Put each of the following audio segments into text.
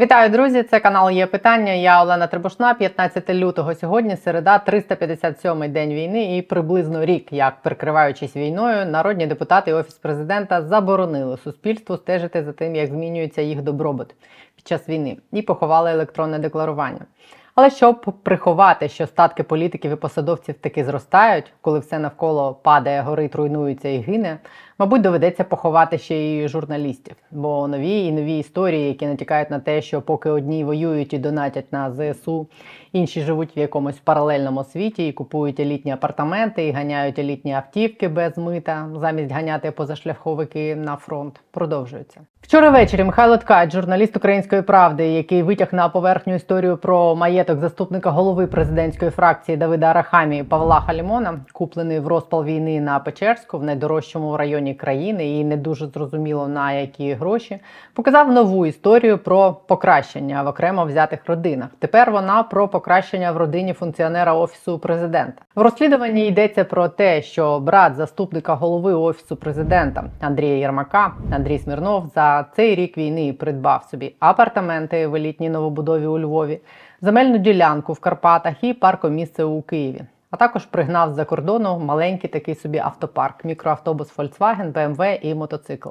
Вітаю, друзі! Це канал Є питання. Я Олена Требушна. 15 лютого сьогодні, середа, 357-й день війни, і приблизно рік, як прикриваючись війною, народні депутати і офіс президента заборонили суспільству стежити за тим, як змінюється їх добробут під час війни, і поховали електронне декларування. Але щоб приховати, що статки політиків і посадовців таки зростають, коли все навколо падає, горить, руйнується і гине, мабуть, доведеться поховати ще й журналістів. Бо нові і нові історії, які натякають на те, що поки одні воюють і донатять на ЗСУ, інші живуть в якомусь паралельному світі і купують елітні апартаменти, і ганяють елітні автівки без мита, замість ганяти позашляховики на фронт, продовжуються. Вчора ввечері Михайло Ткач, журналіст Української правди, який витяг на поверхню історію про маєток заступника голови президентської фракції Давида Арахамії Павла Халімона, куплений в розпал війни на Печерську в найдорожчому районі країни, і не дуже зрозуміло на які гроші, показав нову історію про покращення в окремо взятих родинах. Тепер вона про покращення в родині функціонера офісу президента. В розслідуванні йдеться про те, що брат заступника голови офісу президента Андрія Єрмака Андрій Смірнов за цей рік війни придбав собі апартаменти в елітній новобудові у Львові, земельну ділянку в Карпатах і паркомісце у Києві. А також пригнав з-за кордону маленький такий собі автопарк, мікроавтобус Volkswagen, BMW і мотоцикл.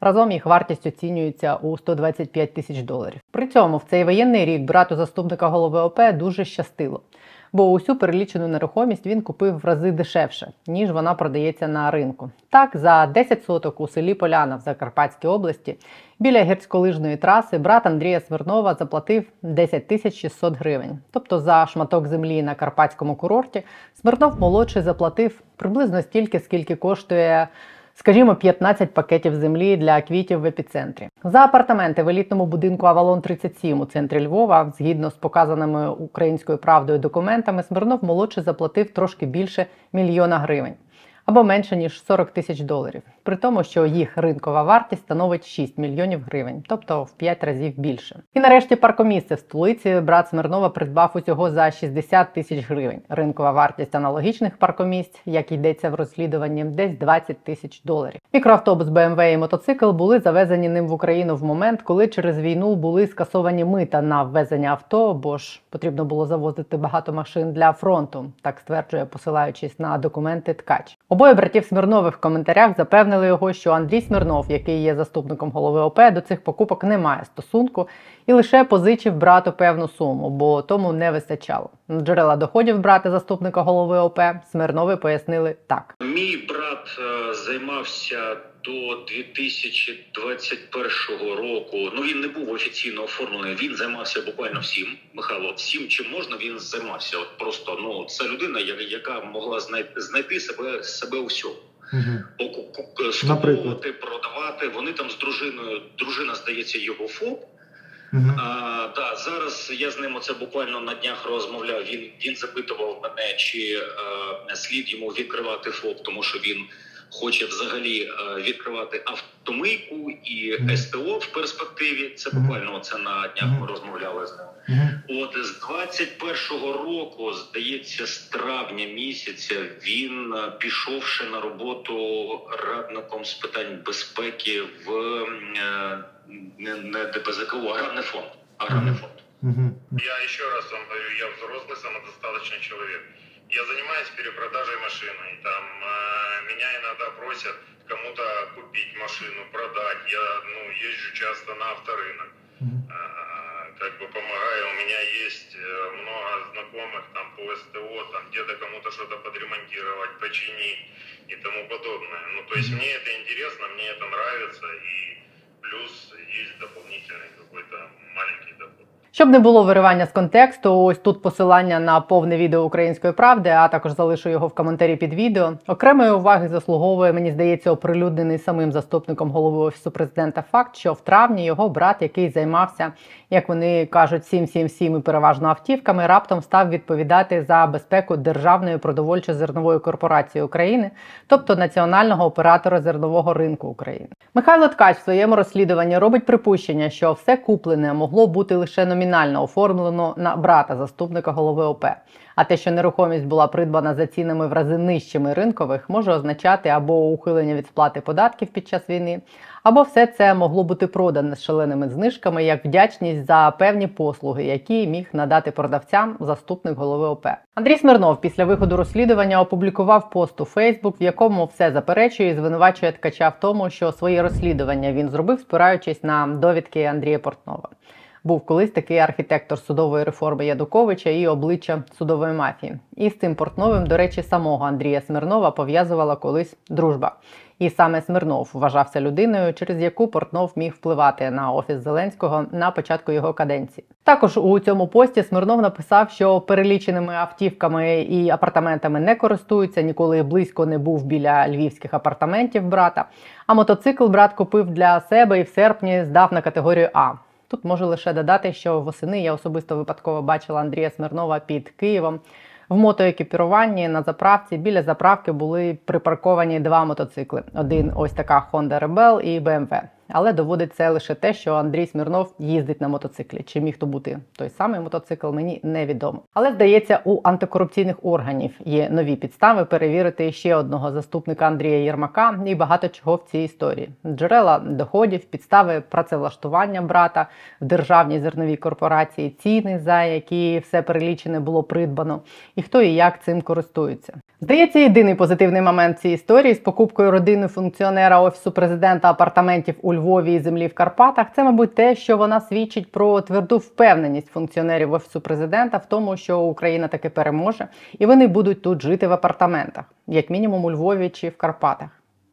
Разом їх вартість оцінюється у 125 тисяч доларів. При цьому в цей воєнний рік брату заступника голови ОП дуже щастило, бо усю перелічену нерухомість він купив в рази дешевше, ніж вона продається на ринку. Так, за 10 соток у селі Поляна в Закарпатській області біля гірськолижної траси брат Андрія Смирнова заплатив 10 тисяч 600 гривень. Тобто за шматок землі на карпатському курорті Смирнов молодший заплатив приблизно стільки, скільки коштує скажімо, 15 пакетів землі для квітів в епіцентрі. За апартаменти в елітному будинку Авалон 37 у центрі Львова, згідно з показаними українською правдою документами, Смирнов молодший заплатив трошки більше мільйона гривень. Або менше ніж 40 тисяч доларів, при тому, що їх ринкова вартість становить 6 мільйонів гривень, тобто в 5 разів більше. І нарешті паркомісце в столиці брат Смирнова придбав усього за 60 тисяч гривень. Ринкова вартість аналогічних паркомісць, як йдеться в розслідуванні, десь 20 тисяч доларів. Мікроавтобус BMW і мотоцикл були завезені ним в Україну в момент, коли через війну були скасовані мита на ввезення авто, бо ж потрібно було завозити багато машин для фронту, так стверджує, посилаючись на документи ткач. Обоє братів Смирнових в коментарях запевнили його, що Андрій Смирнов, який є заступником голови ОП, до цих покупок не має стосунку і лише позичив брату певну суму, бо тому не вистачало. Джерела доходів брата заступника голови ОП Смирнови пояснили так. Мій брат е, займався до 2021 року. Ну він не був офіційно оформлений. Він займався буквально всім. Михайло, всім чим можна, він займався. От просто ну це людина, яка могла знайти, знайти себе себе у всьому. Мгм. Оку- ку- Наприклад? скуповувати, продавати. Вони там з дружиною. Дружина здається його ФОП. Мгм. А, да, зараз я з ним оце буквально на днях розмовляв. Він він запитував мене, чи е, слід йому відкривати ФОП, тому що він хоче взагалі е, відкривати автомийку і СТО в перспективі. Це буквально це на днях ми розмовляли з ним. От з 21-го року, здається, з травня місяця він е, пішовши на роботу радником з питань безпеки в е, не, не ДПЗКУ, а аграрний фонд. Аграрний фонд. Я еще раз вам говорю, я взрослый, самодостаточный человек. Я занимаюсь перепродажей машины. Там э, меня иногда просят кому-то купить машину, продать. Я ну, езжу часто на авторынок. Э, как бы помогаю. У меня есть э, много знакомых там по СТО, там где-то кому-то что-то подремонтировать, починить и тому подобное. Ну, то есть мне это интересно, мне это нравится. И плюс есть дополнительный какой-то маленький доход. Щоб не було виривання з контексту, ось тут посилання на повне відео української правди, а також залишу його в коментарі під відео. Окремої уваги заслуговує, мені здається, оприлюднений самим заступником голови офісу президента факт, що в травні його брат, який займався, як вони кажуть, 777 і переважно автівками, раптом став відповідати за безпеку Державної продовольчо-зернової корпорації України, тобто національного оператора зернового ринку України. Михайло Ткач в своєму розслідуванні робить припущення, що все куплене могло бути лише номінально оформлено на брата заступника голови ОП. А те, що нерухомість була придбана за цінами в рази нижчими ринкових, може означати або ухилення від сплати податків під час війни, Або все це могло бути продане з шаленими знижками як вдячність за певні послуги, які міг надати продавцям заступник голови ОП. Андрій Смирнов після виходу розслідування опублікував пост у Фейсбук, в якому все заперечує і звинувачує ткача в тому, що своє розслідування він зробив, спираючись на довідки Андрія Портнова. Був колись такий архітектор судової реформи Ядуковича і обличчя судової мафії. І з цим Портновим, до речі, самого Андрія Смирнова пов'язувала колись дружба. І саме Смирнов вважався людиною, через яку Портнов міг впливати на офіс Зеленського на початку його каденції. Також у цьому пості Смирнов написав, що переліченими автівками і апартаментами не користуються, ніколи близько не був біля львівських апартаментів брата. А мотоцикл брат купив для себе і в серпні здав на категорію А. Тут можу лише додати, що восени я особисто випадково бачила Андрія Смирнова під Києвом. В мотоекіпіруванні на заправці біля заправки були припарковані два мотоцикли: один ось така Honda Rebel і BMW. Але доводить це лише те, що Андрій Смірнов їздить на мотоциклі. Чи міг то бути той самий мотоцикл, мені невідомо. Але здається, у антикорупційних органів є нові підстави перевірити ще одного заступника Андрія Єрмака і багато чого в цій історії: джерела доходів, підстави працевлаштування брата в державній зерновій корпорації, ціни, за які все перелічене було придбано, і хто і як цим користується. Здається, єдиний позитивний момент цієї історії з покупкою родини функціонера офісу президента апартаментів у Львові і землі в Карпатах. Це, мабуть, те, що вона свідчить про тверду впевненість функціонерів офісу президента в тому, що Україна таки переможе, і вони будуть тут жити в апартаментах, як мінімум у Львові чи в Карпатах.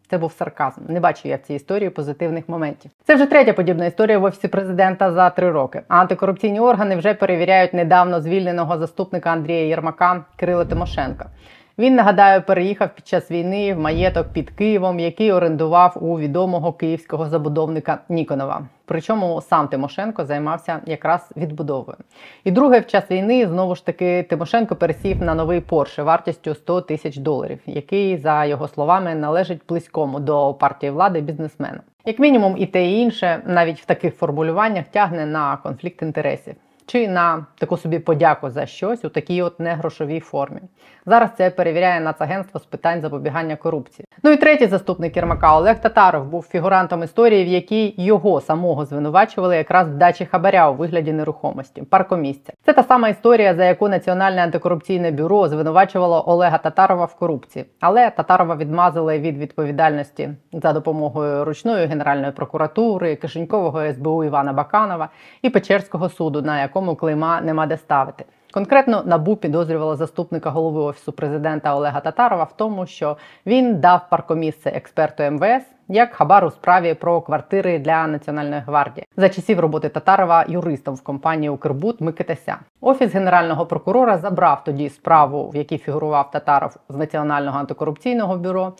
Це був сарказм. Не бачу я в цій історії позитивних моментів. Це вже третя подібна історія в офісі президента за три роки. Антикорупційні органи вже перевіряють недавно звільненого заступника Андрія Єрмака Кирила Тимошенка. Він нагадаю переїхав під час війни в маєток під Києвом, який орендував у відомого київського забудовника Ніконова. Причому сам Тимошенко займався якраз відбудовою. І друге, в час війни знову ж таки Тимошенко пересів на новий Порше вартістю 100 тисяч доларів, який, за його словами, належить близькому до партії влади бізнесмену. Як мінімум, і те і інше, навіть в таких формулюваннях тягне на конфлікт інтересів чи на таку собі подяку за щось у такій от негрошовій формі. Зараз це перевіряє Нацагентство з питань запобігання корупції. Ну і третій заступник Єрмака Олег Татаров був фігурантом історії, в якій його самого звинувачували якраз в дачі хабаря у вигляді нерухомості, паркомісця. Це та сама історія, за яку Національне антикорупційне бюро звинувачувало Олега Татарова в корупції, але Татарова відмазали від відповідальності за допомогою ручної генеральної прокуратури, кишенькового СБУ Івана Баканова і Печерського суду, на якому клейма нема де ставити. Конкретно набу підозрювала заступника голови офісу президента Олега Татарова в тому, що він дав паркомісце експерту МВС як хабар у справі про квартири для національної гвардії за часів роботи Татарова юристом в компанії Укрбуд Микитася. Офіс генерального прокурора забрав тоді справу, в якій фігурував Татаров з національного антикорупційного бюро.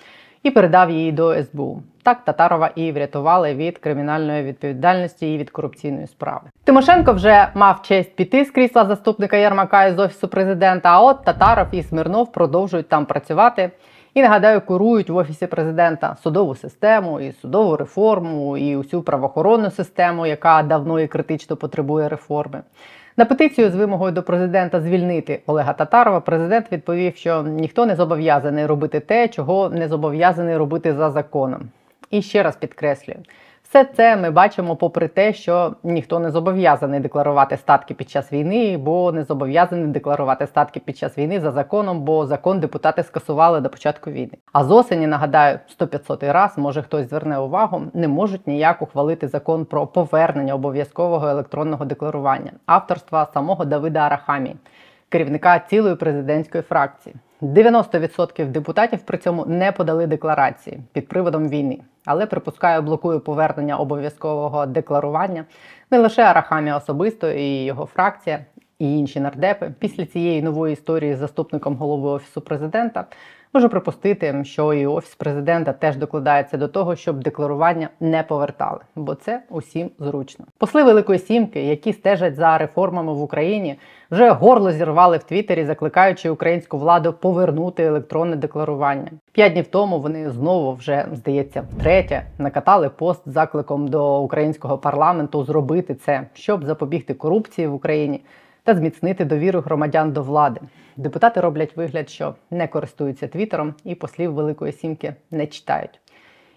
І передав її до СБУ. Так Татарова і врятували від кримінальної відповідальності і від корупційної справи. Тимошенко вже мав честь піти з крісла заступника Єрмака із офісу президента. А от Татаров і Смирнов продовжують там працювати. І нагадаю, курують в офісі президента судову систему, і судову реформу, і усю правоохоронну систему, яка давно і критично потребує реформи. На петицію з вимогою до президента звільнити Олега Татарова президент відповів, що ніхто не зобов'язаний робити те, чого не зобов'язаний робити за законом. І ще раз підкреслюю. Все це ми бачимо, попри те, що ніхто не зобов'язаний декларувати статки під час війни, бо не зобов'язаний декларувати статки під час війни за законом, бо закон депутати скасували до початку війни. А з осені, нагадаю, 100-500 раз, може хтось зверне увагу, не можуть ніяк ухвалити закон про повернення обов'язкового електронного декларування авторства самого Давида Арахамі, керівника цілої президентської фракції. 90% депутатів при цьому не подали декларації під приводом війни, але припускаю, блокує повернення обов'язкового декларування не лише Арахамі особисто і його фракція, і інші нардепи. Після цієї нової історії з заступником голови офісу президента можу припустити, що і офіс президента теж докладається до того, щоб декларування не повертали, бо це усім зручно. Посли Великої Сімки, які стежать за реформами в Україні, вже горло зірвали в Твіттері, закликаючи українську владу повернути електронне декларування. П'ять днів тому вони знову вже здається втретє накатали пост закликом до українського парламенту зробити це, щоб запобігти корупції в Україні та зміцнити довіру громадян до влади. Депутати роблять вигляд, що не користуються твіттером і послів Великої Сімки не читають.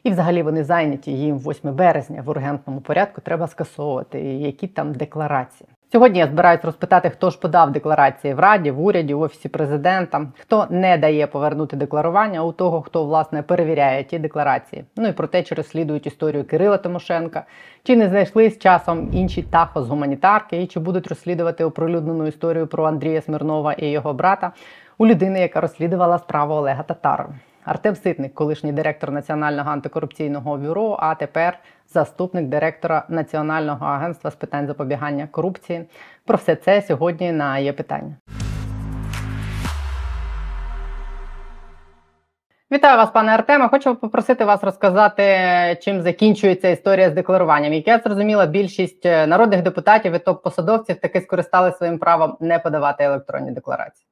І взагалі вони зайняті їм 8 березня в ургентному порядку треба скасовувати. Які там декларації. Сьогодні я збираюсь розпитати, хто ж подав декларації в Раді, в уряді, в офісі президента, хто не дає повернути декларування у того, хто власне перевіряє ті декларації. Ну і про те, чи розслідують історію Кирила Тимошенка, чи не знайшли з часом інші тахо з гуманітарки, і чи будуть розслідувати оприлюднену історію про Андрія Смірнова і його брата у людини, яка розслідувала справу Олега Татарова. Артем Ситник, колишній директор Національного антикорупційного бюро, а тепер заступник директора Національного агентства з питань запобігання корупції. Про все це сьогодні на є питання. Вітаю вас, пане Артеме. Хочу попросити вас розказати, чим закінчується історія з декларуванням. Як я зрозуміла, більшість е, народних депутатів і топ-посадовців таки скористали своїм правом не подавати електронні декларації.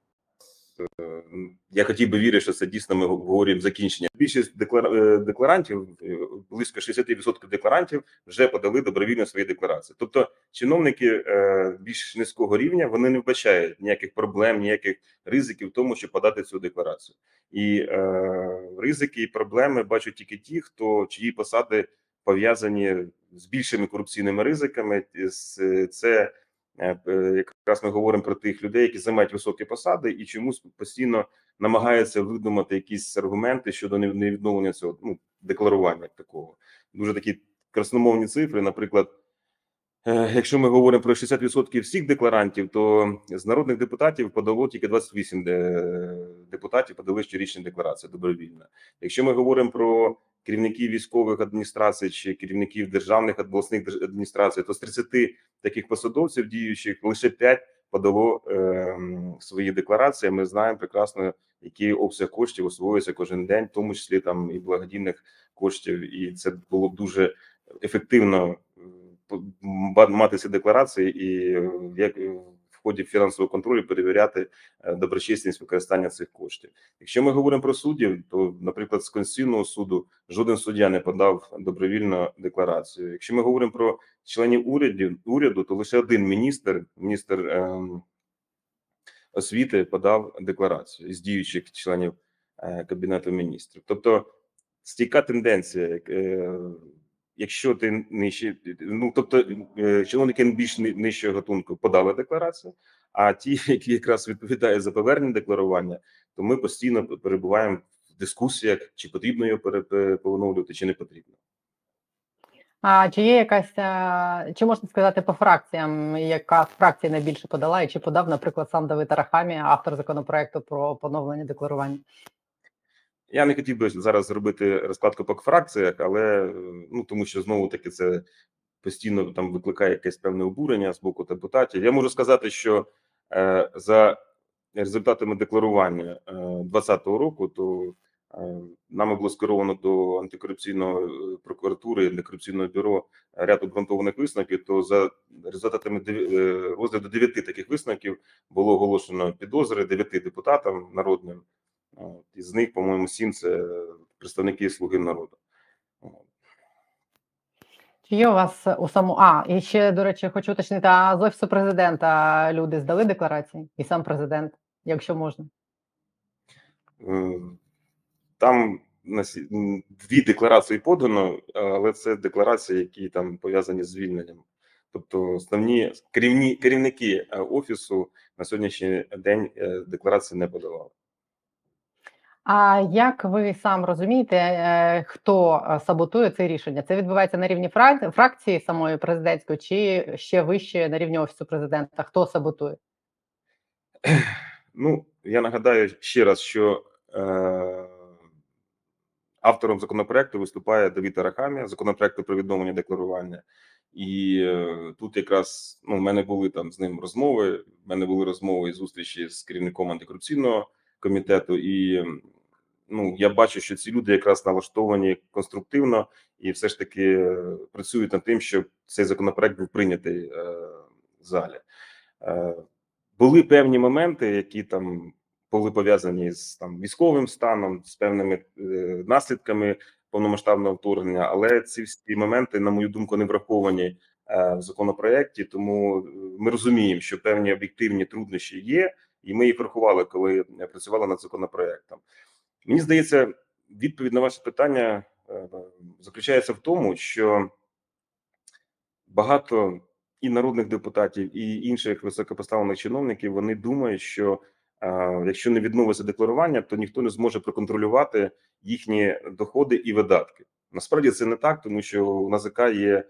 Я хотів би вірити, що це дійсно ми говоримо закінчення. Більшість е, декларантів, е, близько 60% декларантів, вже подали добровільно свої декларації. Тобто, чиновники е, більш низького рівня вони не вбачають ніяких проблем, ніяких ризиків в тому, щоб подати цю декларацію. І е, ризики і проблеми бачать тільки ті, хто чиї посади пов'язані з більшими корупційними ризиками. Це Е, е, якраз ми говоримо про тих людей, які займають високі посади, і чомусь постійно намагаються видумати якісь аргументи щодо невідновлення цього ну, декларування такого. Дуже такі красномовні цифри. Наприклад, е, якщо ми говоримо про 60% всіх декларантів, то з народних депутатів подало тільки 28 депутатів подали щорічні декларації добровільно. Якщо ми говоримо про керівників військових адміністрацій чи керівників державних обласних адміністрацій, то з 30 таких посадовців діючих лише 5 подало е, свої декларації. Ми знаємо прекрасно, який обсяг коштів освоюється кожен день, в тому числі там і благодійних коштів, і це було б дуже ефективно е, мати ці декларації і е, як е, ході фінансового контролю перевіряти е, доброчесність використання цих коштів. Якщо ми говоримо про суддів, то, наприклад, з Конституційного суду жоден суддя не подав добровільно декларацію. Якщо ми говоримо про членів уряду, уряду, то лише один міністр, міністр ем, освіти, подав декларацію із діючих членів е, кабінету міністрів. Тобто стійка тенденція, е, якщо ти нижче, ну тобто е, чиновники більш ни- нижчого гатунку подали декларацію, а ті, які якраз відповідають за повернення декларування, то ми постійно перебуваємо в дискусіях, чи потрібно його пере- поновлювати, чи не потрібно. А чи є якась, чи можна сказати по фракціям, яка фракція найбільше подала, і чи подав, наприклад, сам Давид Арахамі, автор законопроекту про поновлення декларування? Я не хотів би зараз зробити розкладку по фракціях, але е, ну тому що знову таки це постійно там викликає якесь певне обурення з боку депутатів. Я можу сказати, що е, за результатами декларування е, 2020 року, то е, нами було скеровано до антикорупційної е, прокуратури антикорупційного бюро ряд обґрунтованих висновків. То за результатами е, розгляду дев'яти таких висновків було оголошено підозри дев'яти депутатам народним. От, Із них, по-моєму, сім це представники Слуги народу. Чи є у вас у саму а і ще до речі, хочу уточнити, а з офісу президента люди здали декларації, і сам президент, якщо можна. Е, Там дві декларації подано, але це декларації, які там пов'язані з звільненням. Тобто основні керівні керівники е, офісу на сьогоднішній день е, декларації не подавали. А як ви сам розумієте, е, хто е, саботує це рішення? Це відбувається на рівні фракції самої президентської, чи ще вище на рівні офісу президента? Хто саботує? Ну, я нагадаю ще раз, що е, автором законопроекту виступає Давід Арахамія, законопроекту про відновлення декларування. І е, тут якраз ну, в мене були там з ним розмови. В мене були розмови і зустрічі з керівником антикорупційного комітету. І ну, я бачу, що ці люди якраз налаштовані конструктивно і все ж таки е, працюють над тим, щоб цей законопроект був прийнятий е, в залі. Е, були певні моменти, які там були пов'язані з там військовим станом, з певними е, наслідками повномасштабного вторгнення, але ці всі моменти, на мою думку, не враховані в законопроекті. Тому ми розуміємо, що певні об'єктивні труднощі є, і ми їх врахували, коли працювали над законопроектом. Мені здається, відповідь на ваше питання е, заключається в тому, що багато і народних депутатів, і інших високопоставлених чиновників вони думають, що е, якщо не відновиться декларування, то ніхто не зможе проконтролювати їхні доходи і видатки. Насправді це не так, тому що у НАЗК є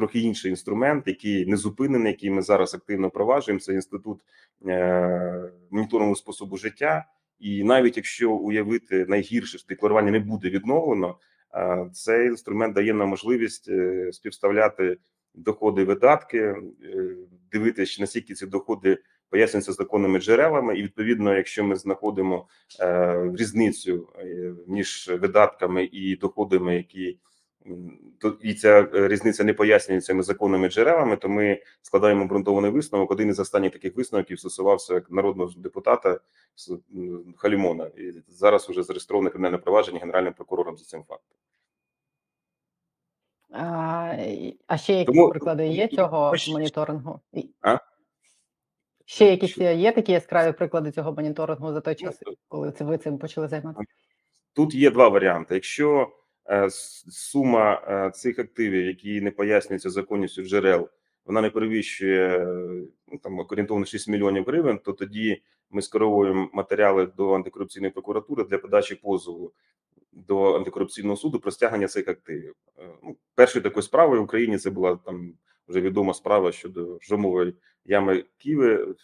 трохи інший інструмент, який не зупинений, який ми зараз активно впроваджуємо. Це інститут е, моніторингу способу життя. І навіть якщо уявити найгірше, що декларування не буде відновлено, е, цей інструмент дає нам можливість е, співставляти доходи видатки, е, дивитися, наскільки ці доходи пояснюються законними джерелами, і відповідно, якщо ми знаходимо е, різницю е, між видатками і доходами, які і ця е, різниця не пояснюється цими законними джерелами, то ми складаємо ґрунтований висновок. Один із останніх таких висновків стосувався народного депутата Халімона, і зараз вже зареєстроване кримінальне провадження генеральним прокурором за цим фактом. А, а ще якісь Тому- приклади є цього Ось- моніторингу? А? Ще якісь є такі яскраві приклади цього моніторингу за той час, Ну, коли ви цим почали займатися? Тут є два варіанти. Якщо е, сума е, цих активів, які не пояснюються законністю джерел, вона не перевищує е, ну, там орієнтовно 6 мільйонів гривень, то тоді ми скеровуємо матеріали до антикорупційної прокуратури для подачі позову до антикорупційного суду про стягнення цих активів. Е, Ну, першою такою справою в Україні це була там вже відома справа щодо жомової ями Києви.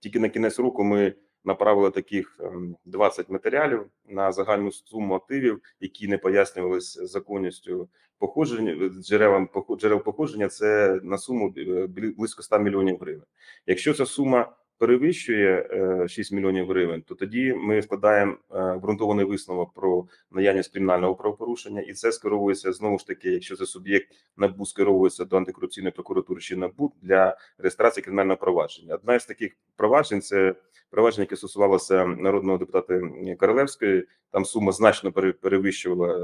Тільки на кінець року ми направили таких ем, 20 матеріалів на загальну суму активів, які не пояснювалися законністю походження джерелам поход- джерел походження. Це на суму е, близько 100 мільйонів гривень. Якщо ця сума перевищує е, 6 мільйонів гривень, то тоді ми складаємо е, ґрунтований висновок про наявність кримінального правопорушення, і це скеровується знову ж таки, якщо це суб'єкт НАБУ скеровується до антикорупційної прокуратури чи НАБУ для реєстрації кримінального провадження. Одна з таких проваджень це провадження, яке стосувалося народного депутата Королевської. Там сума значно пере- перевищувала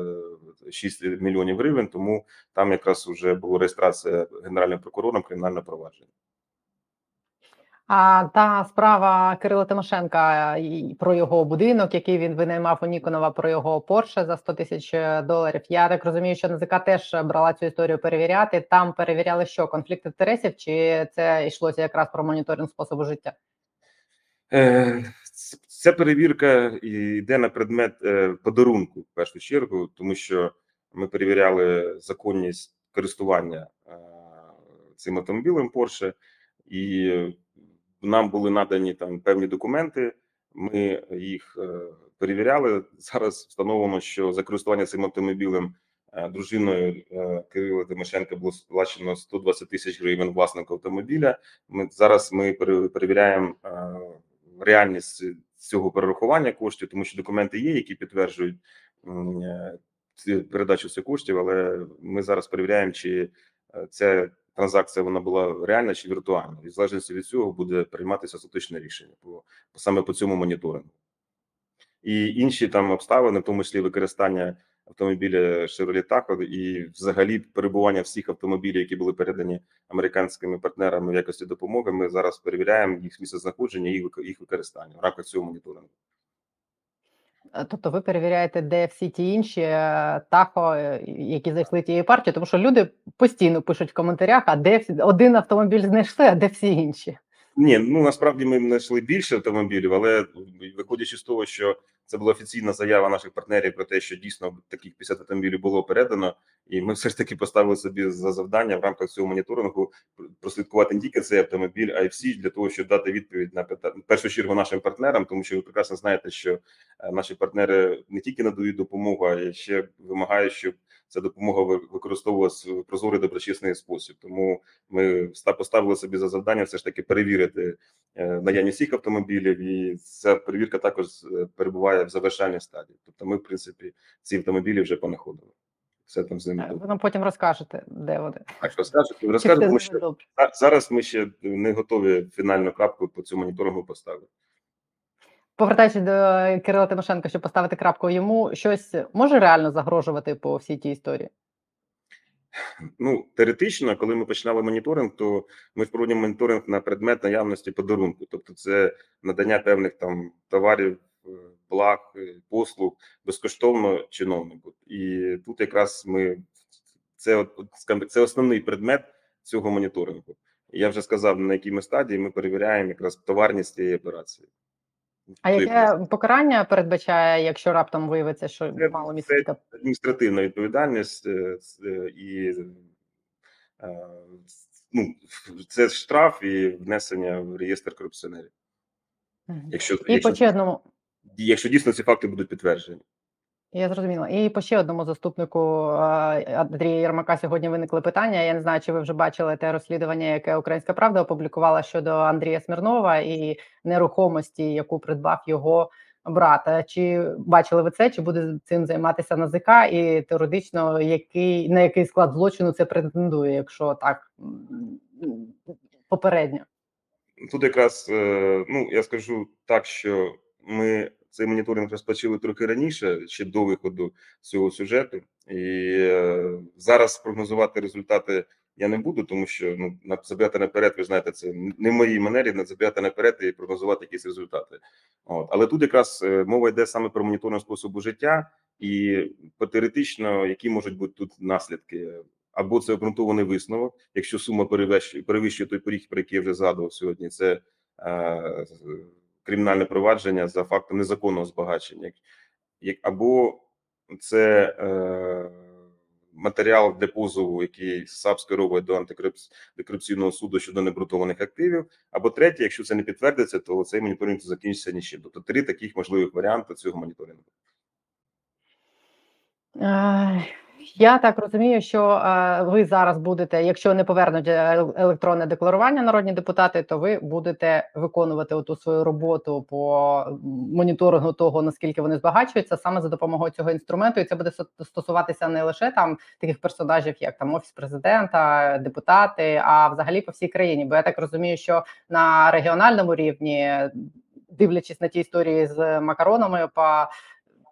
е, 6 мільйонів гривень, тому там якраз вже була реєстрація генеральним прокурором кримінального провадження. А та справа Кирила Тимошенка про його будинок, який він винаймав у Ніконова, про його Порше за 100 тисяч доларів. Я так розумію, що НЗК теж брала цю історію перевіряти. Там перевіряли, що конфлікт інтересів, чи це йшлося якраз про моніторинг способу життя? Е, Ця перевірка йде на предмет е, подарунку в першу чергу, тому що ми перевіряли законність користування е, цим автомобілем Porsche, і нам були надані там певні документи. Ми їх перевіряли. Зараз встановлено, що за користування цим автомобілем дружиною Кирила Тимошенка було сплачено 120 тисяч гривень власнику автомобіля. Ми зараз ми пере- перевіряємо реальність цього перерахування коштів, тому що документи є, які підтверджують е, передачу цих коштів. Але ми зараз перевіряємо, чи е, ця транзакція вона була реальна чи віртуальна. І в залежності від цього буде прийматися остаточне рішення по саме по цьому моніторингу. І інші там обставини, в тому числі використання автомобіля Chevrolet Tahoe і взагалі перебування всіх автомобілів, які були передані американськими партнерами в якості допомоги. Ми зараз перевіряємо їх місцезнаходження і їх використання в рамках цього моніторингу. Е, Тобто ви перевіряєте, де всі ті інші е, тахо, е, які зайшли тієї партії, тому що люди постійно пишуть в коментарях, а де всі один автомобіль знайшли, а де всі інші. Ні, ну насправді ми знайшли більше автомобілів, але виходячи з того, що це була офіційна заява наших партнерів про те, що дійсно таких 50 автомобілів було передано, і ми все ж таки поставили собі за завдання в рамках цього моніторингу прослідкувати не тільки цей автомобіль, а й всі для того, щоб дати відповідь на питання в першу чергу нашим партнерам, тому що ви прекрасно знаєте, що е, наші партнери не тільки надають допомогу, а ще вимагають, щоб ця допомога ви- використовувалась в прозорий доброчесний спосіб. Тому ми ста- поставили собі за завдання все ж таки перевірити е, наявність всіх автомобілів, і ця перевірка також е, перебуває в завершальній стадії. Тобто, ми, в принципі, ці автомобілі вже понаходили. Все там з ними. Ви нам потім розкажете, де вони. Так, розкажете, розкажете, тому що зараз ми ще не готові фінальну крапку по цьому моніторингу поставити. Повертаючись до Кирила Тимошенка, щоб поставити крапку йому, щось може реально загрожувати по всій тій історії? Ну, теоретично, коли ми починали моніторинг, то ми ж моніторинг на предмет наявності подарунку, тобто це надання певних там товарів е, благ, е, послуг безкоштовно чиновнику. І тут якраз ми це це основний предмет цього моніторингу. Я вже сказав, на якій ми стадії ми перевіряємо якраз товарність цієї операції. А яке покарання передбачає, якщо раптом виявиться, що Це- мало це- адміністративна відповідальність е, е, і е, ну, це штраф і внесення в реєстр корупціонерів. Якщо, І якщо, по чесному. якщо дійсно ці факти будуть підтверджені. Я зрозуміла. І по ще одному заступнику Андрія Єрмака сьогодні виникли питання. Я не знаю, чи ви вже бачили те розслідування, яке Українська Правда опублікувала щодо Андрія Смірнова і нерухомості, яку придбав його брат. Чи бачили ви це? Чи буде цим займатися НАЗК? І теоретично, який на який склад злочину це претендує, якщо так попередньо? Тут якраз е, ну я скажу так, що ми цей моніторинг розпочали трохи раніше, ще до виходу цього сюжету, і е, зараз прогнозувати результати я не буду, тому що ну забігати наперед, ви знаєте, це не в моїй манері на забігати наперед і прогнозувати якісь результати. От але тут якраз е, мова йде саме про моніторинг способу життя, і теоретично, які можуть бути тут наслідки. Або це обґрунтований висновок, якщо сума перевищує, перевищує той поріг, про який я вже згадував сьогодні, це е, кримінальне провадження за фактом незаконного збагачення, або це е, матеріал для позову, який САП скеровує до антикорупційного суду щодо необґрунтованих активів. Або третє, якщо це не підтвердиться, то цей моніторинг закінчиться нічим. Тобто три таких можливих варіанти цього моніторингу. Я так розумію, що е, ви зараз будете, якщо не повернуть е, електронне декларування народні депутати, то ви будете виконувати оту свою роботу по моніторингу того, наскільки вони збагачуються, саме за допомогою цього інструменту, і це буде стосуватися не лише там таких персонажів, як там офіс президента, депутати, а взагалі по всій країні. Бо я так розумію, що на регіональному рівні, дивлячись на ті історії з макаронами, по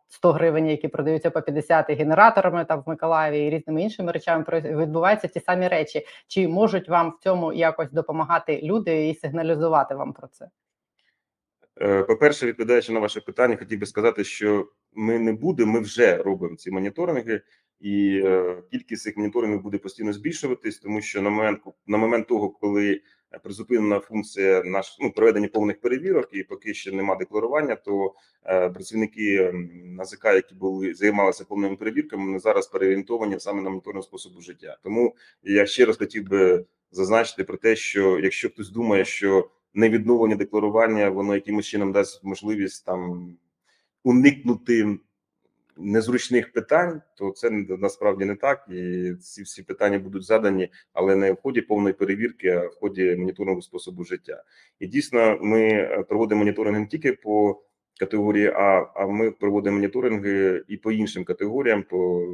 100 гривень, які продаються по 50 генераторами там в Миколаєві і різними іншими речами відбуваються ті самі речі. Чи можуть вам в цьому якось допомагати люди і сигналізувати вам про це? Е, По-перше, відповідаючи на ваше питання, хотів би сказати, що ми не будемо, ми вже робимо ці моніторинги, і е, кількість цих моніторингів буде постійно збільшуватись, тому що на момент на момент того, коли призупинена функція наш ну проведення повних перевірок, і поки ще нема декларування, то е, працівники НАЗК, які були займалися повними перевірками, вони зараз переорієнтовані саме на моніторинг способу життя. Тому я ще раз хотів би зазначити про те, що якщо хтось думає, що невідновлення декларування, воно якимось чином дасть можливість там уникнути незручних питань, то це насправді не так. І ці всі питання будуть задані, але не в ході повної перевірки, а в ході моніторингу способу життя. І дійсно, ми е, проводимо моніторинг не тільки по категорії А, а ми проводимо моніторинги і по іншим категоріям, по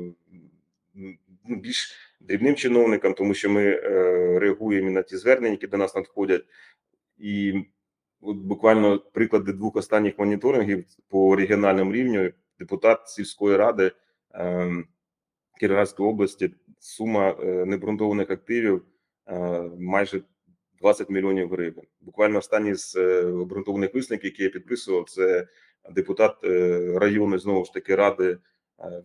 ну, більш дрібним чиновникам, тому що ми е, реагуємо на ті звернення, які до нас надходять. І от буквально приклади двох останніх моніторингів по регіональному рівню. Депутат сільської ради е, Кіровоградської області сума е, необґрунтованих активів е, майже 20 мільйонів гривень. Буквально останній з е, обґрунтованих висновків, які я підписував, це депутат району знову ж таки ради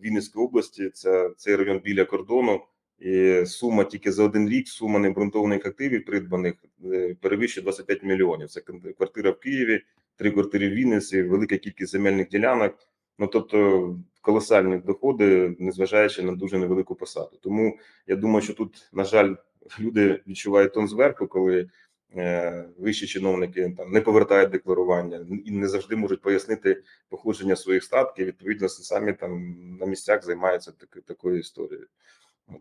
Вінницької області. Це цей район біля кордону. І сума тільки за один рік сума необґрунтованих активів придбаних перевищує 25 мільйонів. Це квартира в Києві, три квартири в Вінниці, велика кількість земельних ділянок. Ну тобто колосальні доходи, незважаючи на дуже невелику посаду. Тому я думаю, що тут, на жаль, люди відчувають тон зверху, коли е, вищі чиновники там не повертають декларування і не завжди можуть пояснити походження своїх статків. Відповідно, самі там на місцях займаються таки, такою історією.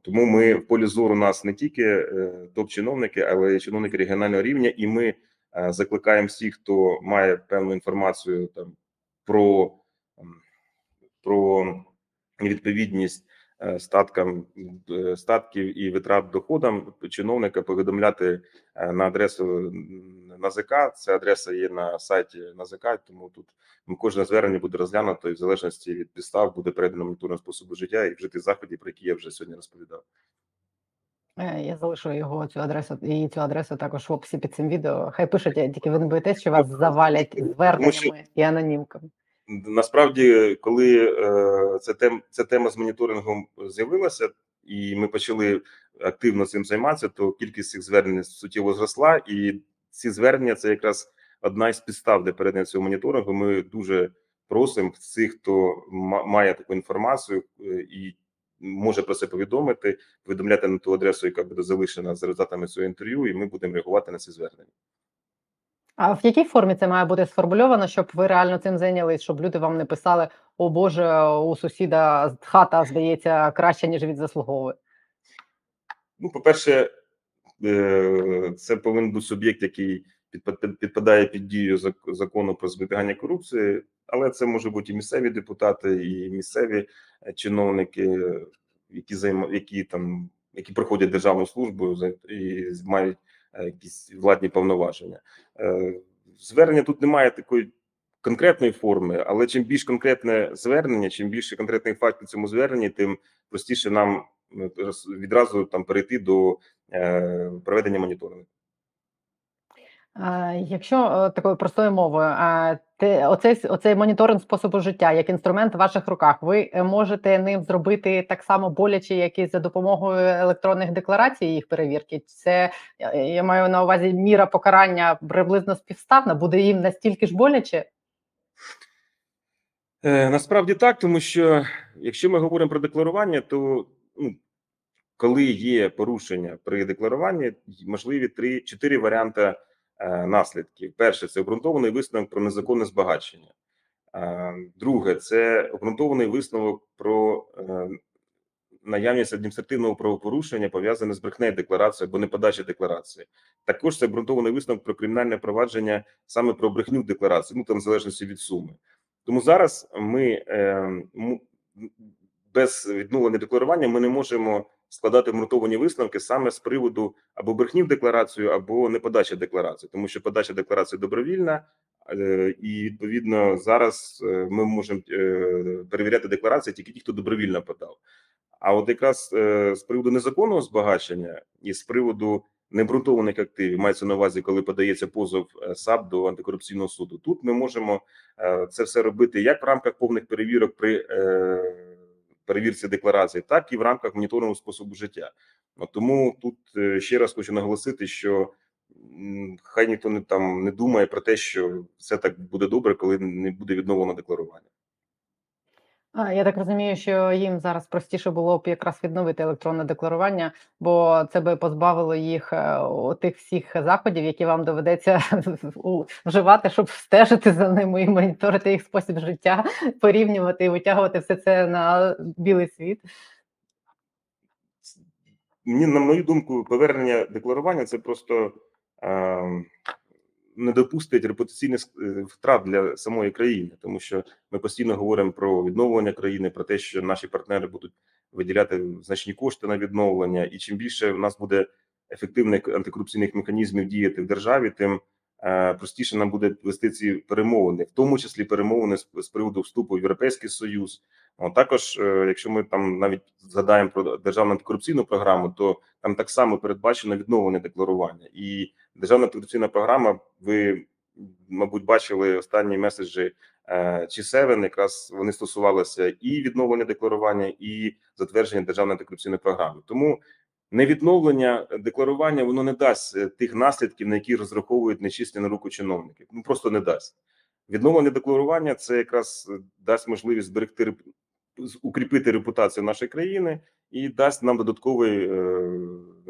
Тому ми в полі зору нас не тільки е, топ-чиновники, але й чиновники регіонального рівня, і ми е, закликаємо всіх, хто має певну інформацію там про, про відповідність е, статкам е, статків і витрат доходам чиновника повідомляти е, на адресу НАЗК. Ця адреса є на сайті НАЗК, тому тут кожне звернення буде розглянуто і в залежності від підстав буде передано моніторинг способу життя і вжити заходів, про які я вже сьогодні розповідав. Я залишу його цю адресу і цю адресу також в описі під цим відео. Хай пишуть, тільки ви не боїтесь, що вас завалять зверненнями і анонімками. Насправді, коли е, ця, тем, ця тема з моніторингом з'явилася, і ми почали активно цим займатися, то кількість цих звернень суттєво зросла, і ці звернення це якраз одна із підстав для передання цього моніторингу. Ми дуже просимо всіх, хто має таку інформацію е, і може про це повідомити, повідомляти на ту адресу, яка буде залишена за результатами цього інтерв'ю, і ми будемо реагувати на ці звернення. А в якій формі це має бути сформульовано, щоб ви реально цим зайнялись, щоб люди вам не писали: о Боже, у сусіда хата здається краще, ніж він заслуговує. Ну, по-перше, е, це повинен бути суб'єкт, який підпадає під дію зак- закону про запобігання корупції, але це може бути і місцеві депутати, і місцеві е, чиновники, які займа, які там які проходять державну службу і мають якісь владні повноваження. Е, Звернення тут немає такої конкретної форми, але чим більш конкретне звернення, чим більше конкретних фактів в цьому зверненні, тим простіше нам е, відразу там перейти до е, проведення моніторингу. Якщо е, такою простою мовою, те, оцей, оцей моніторинг способу життя як інструмент в ваших руках, ви е, можете ним зробити так само боляче, як і за допомогою електронних декларацій їх перевірки. Це я маю на увазі міра покарання приблизно співставна, буде їм настільки ж боляче. Е, Насправді так, тому що якщо ми говоримо про декларування, то ну, коли є порушення при декларуванні, можливі три чотири варіанти наслідків. Перше це обґрунтований висновок про незаконне збагачення. Е, Друге це обґрунтований висновок про е, наявність адміністративного правопорушення пов'язане з брехнею декларації або неподачі декларації. Також це обґрунтований висновок про кримінальне провадження саме про брехню декларації, ну там в залежності від суми. Тому зараз ми е, без відновлення декларування ми не можемо складати обґрунтовані висновки саме з приводу або брехні в декларацію, або неподачі декларації, тому що подача декларації добровільна, е, і відповідно зараз е, ми можемо е, перевіряти декларації тільки ті, хто добровільно подав. А от якраз з приводу незаконного збагачення і з приводу необґрунтованих активів мається на увазі, коли подається позов САП до антикорупційного суду. Тут ми можемо це все робити як в рамках повних перевірок при перевірці декларації, так і в рамках моніторингу способу життя. Тому тут е, ще раз хочу наголосити, що хай ніхто не там не думає про те, що все так буде добре, коли не буде відновлено декларування. Я так розумію, що їм зараз простіше було б якраз відновити електронне декларування, бо це би позбавило їх е, тих всіх заходів, які вам доведеться вживати, щоб стежити за ними і моніторити їх спосіб життя, порівнювати і витягувати все це на білий світ. Мені, на мою думку, повернення декларування це просто е, не допустить репутаційних е, втрат для самої країни, тому що ми постійно говоримо про відновлення країни, про те, що наші партнери будуть виділяти значні кошти на відновлення, і чим більше в нас буде ефективних антикорупційних механізмів діяти в державі, тим е, простіше нам буде вести ці перемовини, в тому числі перемовини з, приводу вступу в Європейський Союз. От також, е, якщо ми там навіть згадаємо про державну антикорупційну програму, то там так само передбачено відновлення декларування. І державна антикорупційна програма, ви, мабуть, бачили останні меседжі е, G7, якраз вони стосувалися і відновлення декларування, і затвердження державної антикорупційної програми. Тому невідновлення декларування воно не дасть е, тих наслідків, на які розраховують нечисті на руку чиновники. Ну просто не дасть. Відновлення декларування це якраз е, дасть можливість зберегти укріпити репутацію нашої країни і дасть нам додатковий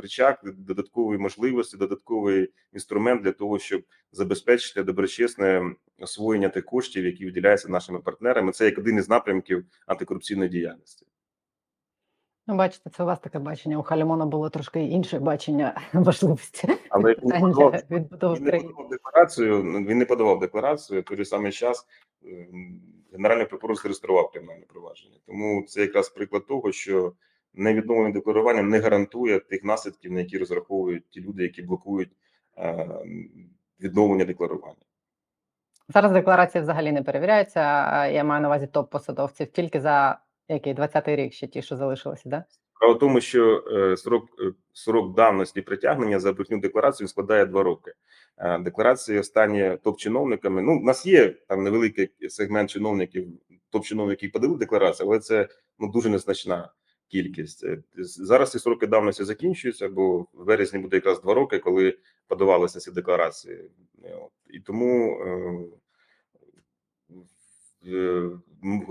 речак, додаткові можливості, додатковий інструмент для того, щоб забезпечити доброчесне освоєння тих коштів, які виділяються нашими партнерами. Це як один із напрямків антикорупційної діяльності. Ну, бачите, це у вас таке бачення. У Халімона було трошки інше бачення важливості Але він подавав- Він не подавав декларацію. Він не подавав декларацію. Той самий час ем, генеральний прокурор зареєстрував кримінальне провадження. Тому це якраз приклад того, що невідновлення декларування не гарантує тих наслідків, на які розраховують ті люди, які блокують е, відновлення декларування. Зараз декларації взагалі не перевіряються. Я маю на увазі топ-посадовців тільки за який 20-й рік ще ті, що залишилися, да? Справа в тому, що е, срок, е, срок давності притягнення за брехню декларацію складає два роки. Декларації останні топ-чиновниками. Ну, у нас є там невеликий сегмент чиновників, топ-чиновників, які подали декларацію, але це ну дуже незначна кількість. Е, Зараз ці сроки давності закінчуються, бо в березні буде якраз два роки, коли подавалися ці декларації. Е. І тому. е,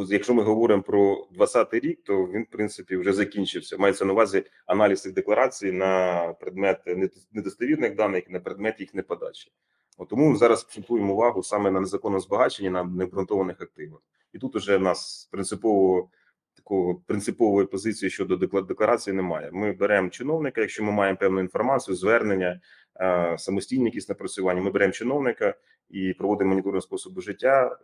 якщо ми говоримо про 20-й рік, то він в принципі вже закінчився. Мається на увазі аналіз цих декларацій на предмет недостовірних даних, на предмет їх неподачі. От тому зараз акцентуємо увагу саме на незаконне збагачення на необґрунтованих активах. І тут уже нас принципово такого принципової позиції щодо декларації немає. Ми беремо чиновника, якщо ми маємо певну інформацію, звернення, е, самостійні якісь напрацювання. Ми беремо чиновника і проводимо моніторинг способу життя.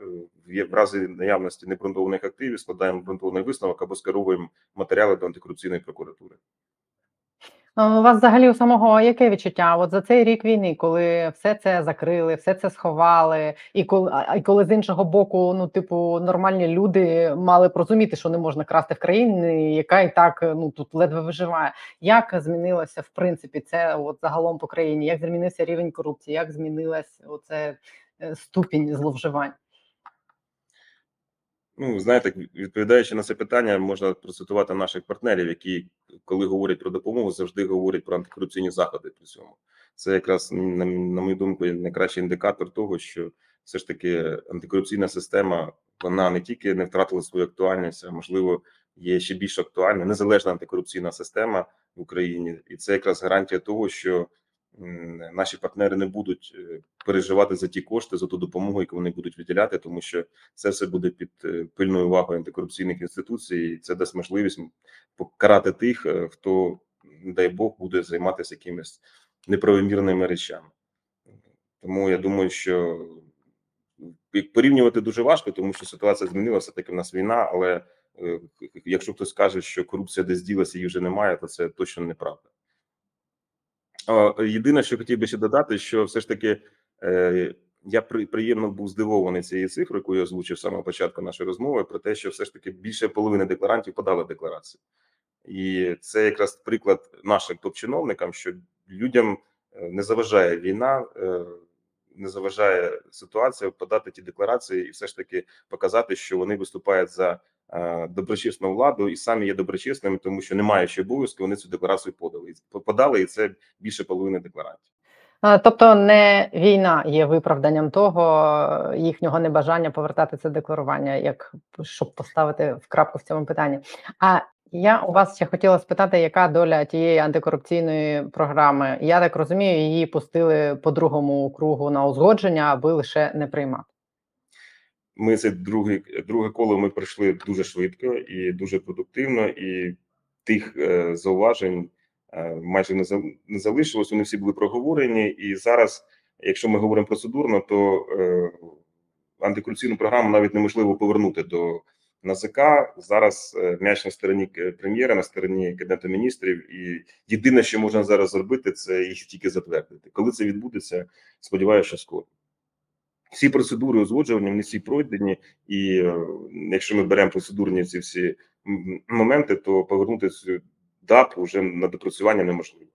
Е, В разі наявності необґрунтованих активів складаємо обґрунтований висновок або скеровуємо матеріали до антикорупційної прокуратури. У вас взагалі у самого яке відчуття? От за цей рік війни, коли все це закрили, все це сховали, і коли і коли з іншого боку, ну типу, нормальні люди мали б розуміти, що не можна красти в країні, яка і так ну тут ледве виживає. Як змінилося в принципі це от загалом по країні? Як змінився рівень корупції? Як змінилась оце е, ступінь зловживань? Ну, знаєте, відповідаючи на це питання, можна процитувати наших партнерів, які, коли говорять про допомогу, завжди говорять про антикорупційні заходи при цьому. Це якраз на, мою думку найкращий індикатор того, що все ж таки антикорупційна система вона не тільки не втратила свою актуальність, а можливо є ще більш актуальна незалежна антикорупційна система в Україні, і це якраз гарантія того, що наші партнери не будуть е, переживати за ті кошти, за ту допомогу, яку вони будуть виділяти, тому що це все буде під е, пильною увагою антикорупційних інституцій. і Це дасть можливість покарати тих, е, хто, дай Бог, буде займатися якимись неправомірними речами. Тому я думаю, що порівнювати дуже важко, тому що ситуація змінилася, таки в нас війна. Але якщо хтось каже, що корупція десь ділася і вже немає, то це точно неправда. Єдине, що хотів би ще додати, що все ж таки е, я при, приємно був здивований цією цифрою, яку я озвучив з самого початку нашої розмови, про те, що все ж таки більше половини декларантів подали декларації, і це якраз приклад нашим топ-чиновникам, що людям е, не заважає війна, е, не заважає ситуація подати ті декларації і все ж таки показати, що вони виступають за доброчесну владу і самі є доброчесними, тому що немає ще обов'язку, вони цю декларацію подали. Подали, і це більше половини декларантів. Тобто не війна є виправданням того е, їхнього небажання повертати це декларування, як щоб поставити в крапку в цьому питанні. А я у вас ще хотіла спитати, яка доля тієї антикорупційної програми? Я так розумію, її пустили по другому кругу на узгодження, аби лише не приймати. Ми це друге, друге коло ми пройшли дуже швидко і дуже продуктивно, і тих е, зауважень е, майже не, за, не залишилось. Вони всі були проговорені. І зараз, якщо ми говоримо процедурно, то е, антикорупційну програму навіть неможливо повернути до НАЗК. Зараз е, м'яч на стороні прем'єра, на стороні кабінету міністрів. І єдине, що можна зараз зробити, це їх тільки затвердити. Коли це відбудеться, сподіваюся, що скоро. Всі процедури узгоджування, вони всі пройдені, і е, якщо ми беремо процедурні ці всі моменти, то повернути цю ДАП вже на допрацювання неможливо.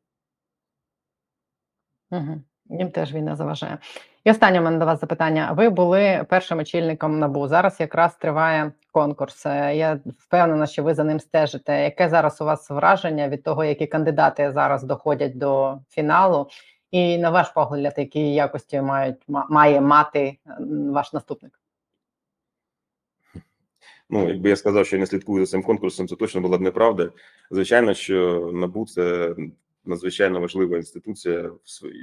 Угу. Їм теж війна заважає. І останнє у мене до вас запитання. Ви були першим очільником НАБУ. Зараз якраз триває конкурс. Е, Я впевнена, що ви за ним стежите. Яке зараз у вас враження від того, які кандидати зараз доходять до фіналу? І на ваш погляд, які якості мають ма- має мати ваш наступник? Ну, якби я сказав, що я не слідкую за цим конкурсом, це точно була б неправда. Звичайно, що НАБУ це надзвичайно важлива інституція в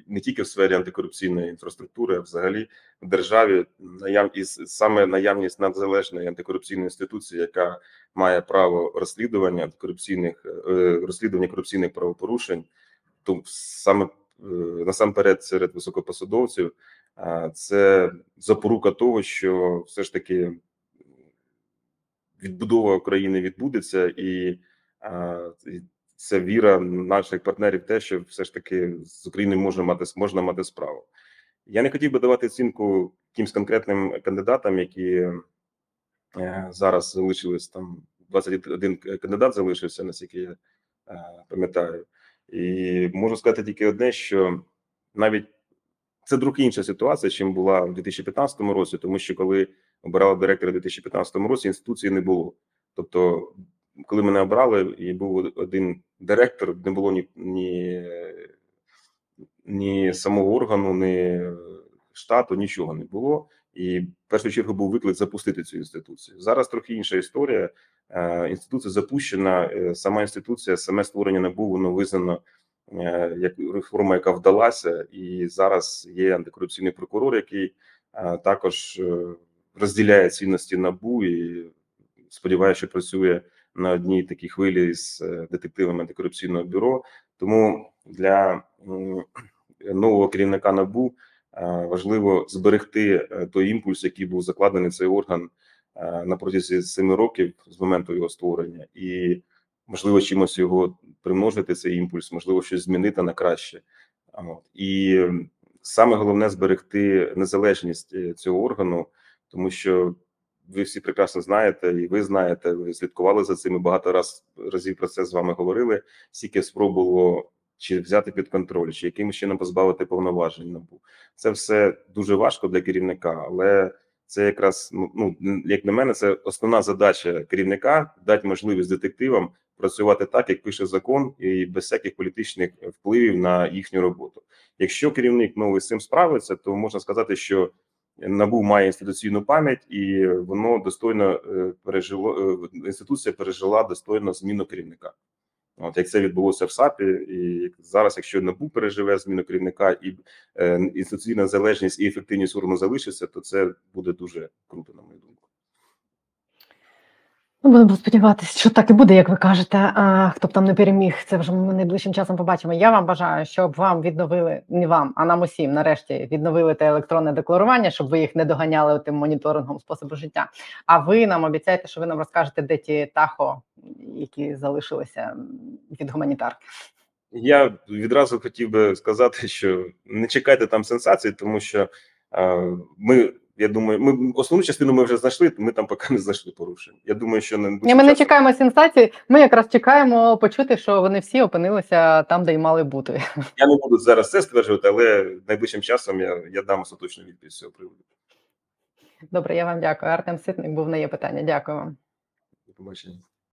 не тільки в сфері антикорупційної інфраструктури, а взагалі в державі наяв і саме наявність незалежної антикорупційної інституції, яка має право розслідування антикорупційних е, розслідування корупційних правопорушень, то саме насамперед серед високопосадовців, це запорука того, що все ж таки відбудова України відбудеться, і це віра наших партнерів, те, що все ж таки з Україною можна мати можна мати справу. Я не хотів би давати оцінку якимсь конкретним кандидатам, які е, зараз залишились там. 21 кандидат залишився, наскільки я е, пам'ятаю. І можу сказати тільки одне, що навіть це трохи інша ситуація, чим була в 2015 році, тому що коли обирали директора в 2015 році, інституції не було. Тобто, коли мене обрали, і був один директор, не було ні, ні, ні самого органу, ні штату, нічого не було. І в першу чергу був виклик запустити цю інституцію. Зараз трохи інша історія. Е, Інституція запущена, е, сама інституція, саме створення НАБУ, воно визнано е, як реформа, яка вдалася, і зараз є антикорупційний прокурор, який також розділяє цінності НАБУ і сподіваюся, що працює на одній такій хвилі з детективами антикорупційного бюро. Тому для нового керівника НАБУ важливо зберегти е, той імпульс, який був закладений цей орган е, на протязі семи років з моменту його створення, і можливо чимось його примножити цей імпульс, можливо, щось змінити на краще. І саме головне зберегти незалежність е, цього органу, тому що ви всі прекрасно знаєте, і ви знаєте, ви слідкували за цим і багато раз разів про це з вами говорили. Скільки спроб чи взяти під контроль, чи якимось чином позбавити повноважень набу. Це все дуже важко для керівника, але це якраз ну, ну як на мене, це основна задача керівника дати можливість детективам працювати так, як пише закон, і без всяких політичних впливів на їхню роботу. Якщо керівник новий з цим справиться, то можна сказати, що НАБУ має інституційну пам'ять, і воно достойно е, пережило е, інституція пережила достойно зміну керівника. От як це відбулося в САПі, і зараз, якщо НАБУ переживе зміну керівника і е, інституційна залежність і ефективність органу залишиться, то це буде дуже круто, на мою думку. Ну, будемо сподіватися, що так і буде, як ви кажете. А, хто б там не переміг, це вже ми найближчим часом побачимо. Я вам бажаю, щоб вам відновили не вам, а нам усім нарешті відновили те електронне декларування, щоб ви їх не доганяли тим моніторингом способу життя. А ви нам обіцяєте, що ви нам розкажете, де ті тахо, які залишилися від гуманітарки. Я відразу хотів би сказати, що не чекайте там сенсацій, тому що е, ми. Я думаю, ми основну частину ми вже знайшли. Ми там поки не знайшли порушень. Я думаю, що не Ні, ми не чекаємо сенсації. Ми якраз чекаємо почути, що вони всі опинилися там, де й мали бути. Я не буду зараз це стверджувати, але найближчим часом я, я дам остаточну відповідь з цього приводу. Добре, я вам дякую. Артем Ситник був на є питання. Дякую вам. До побачення.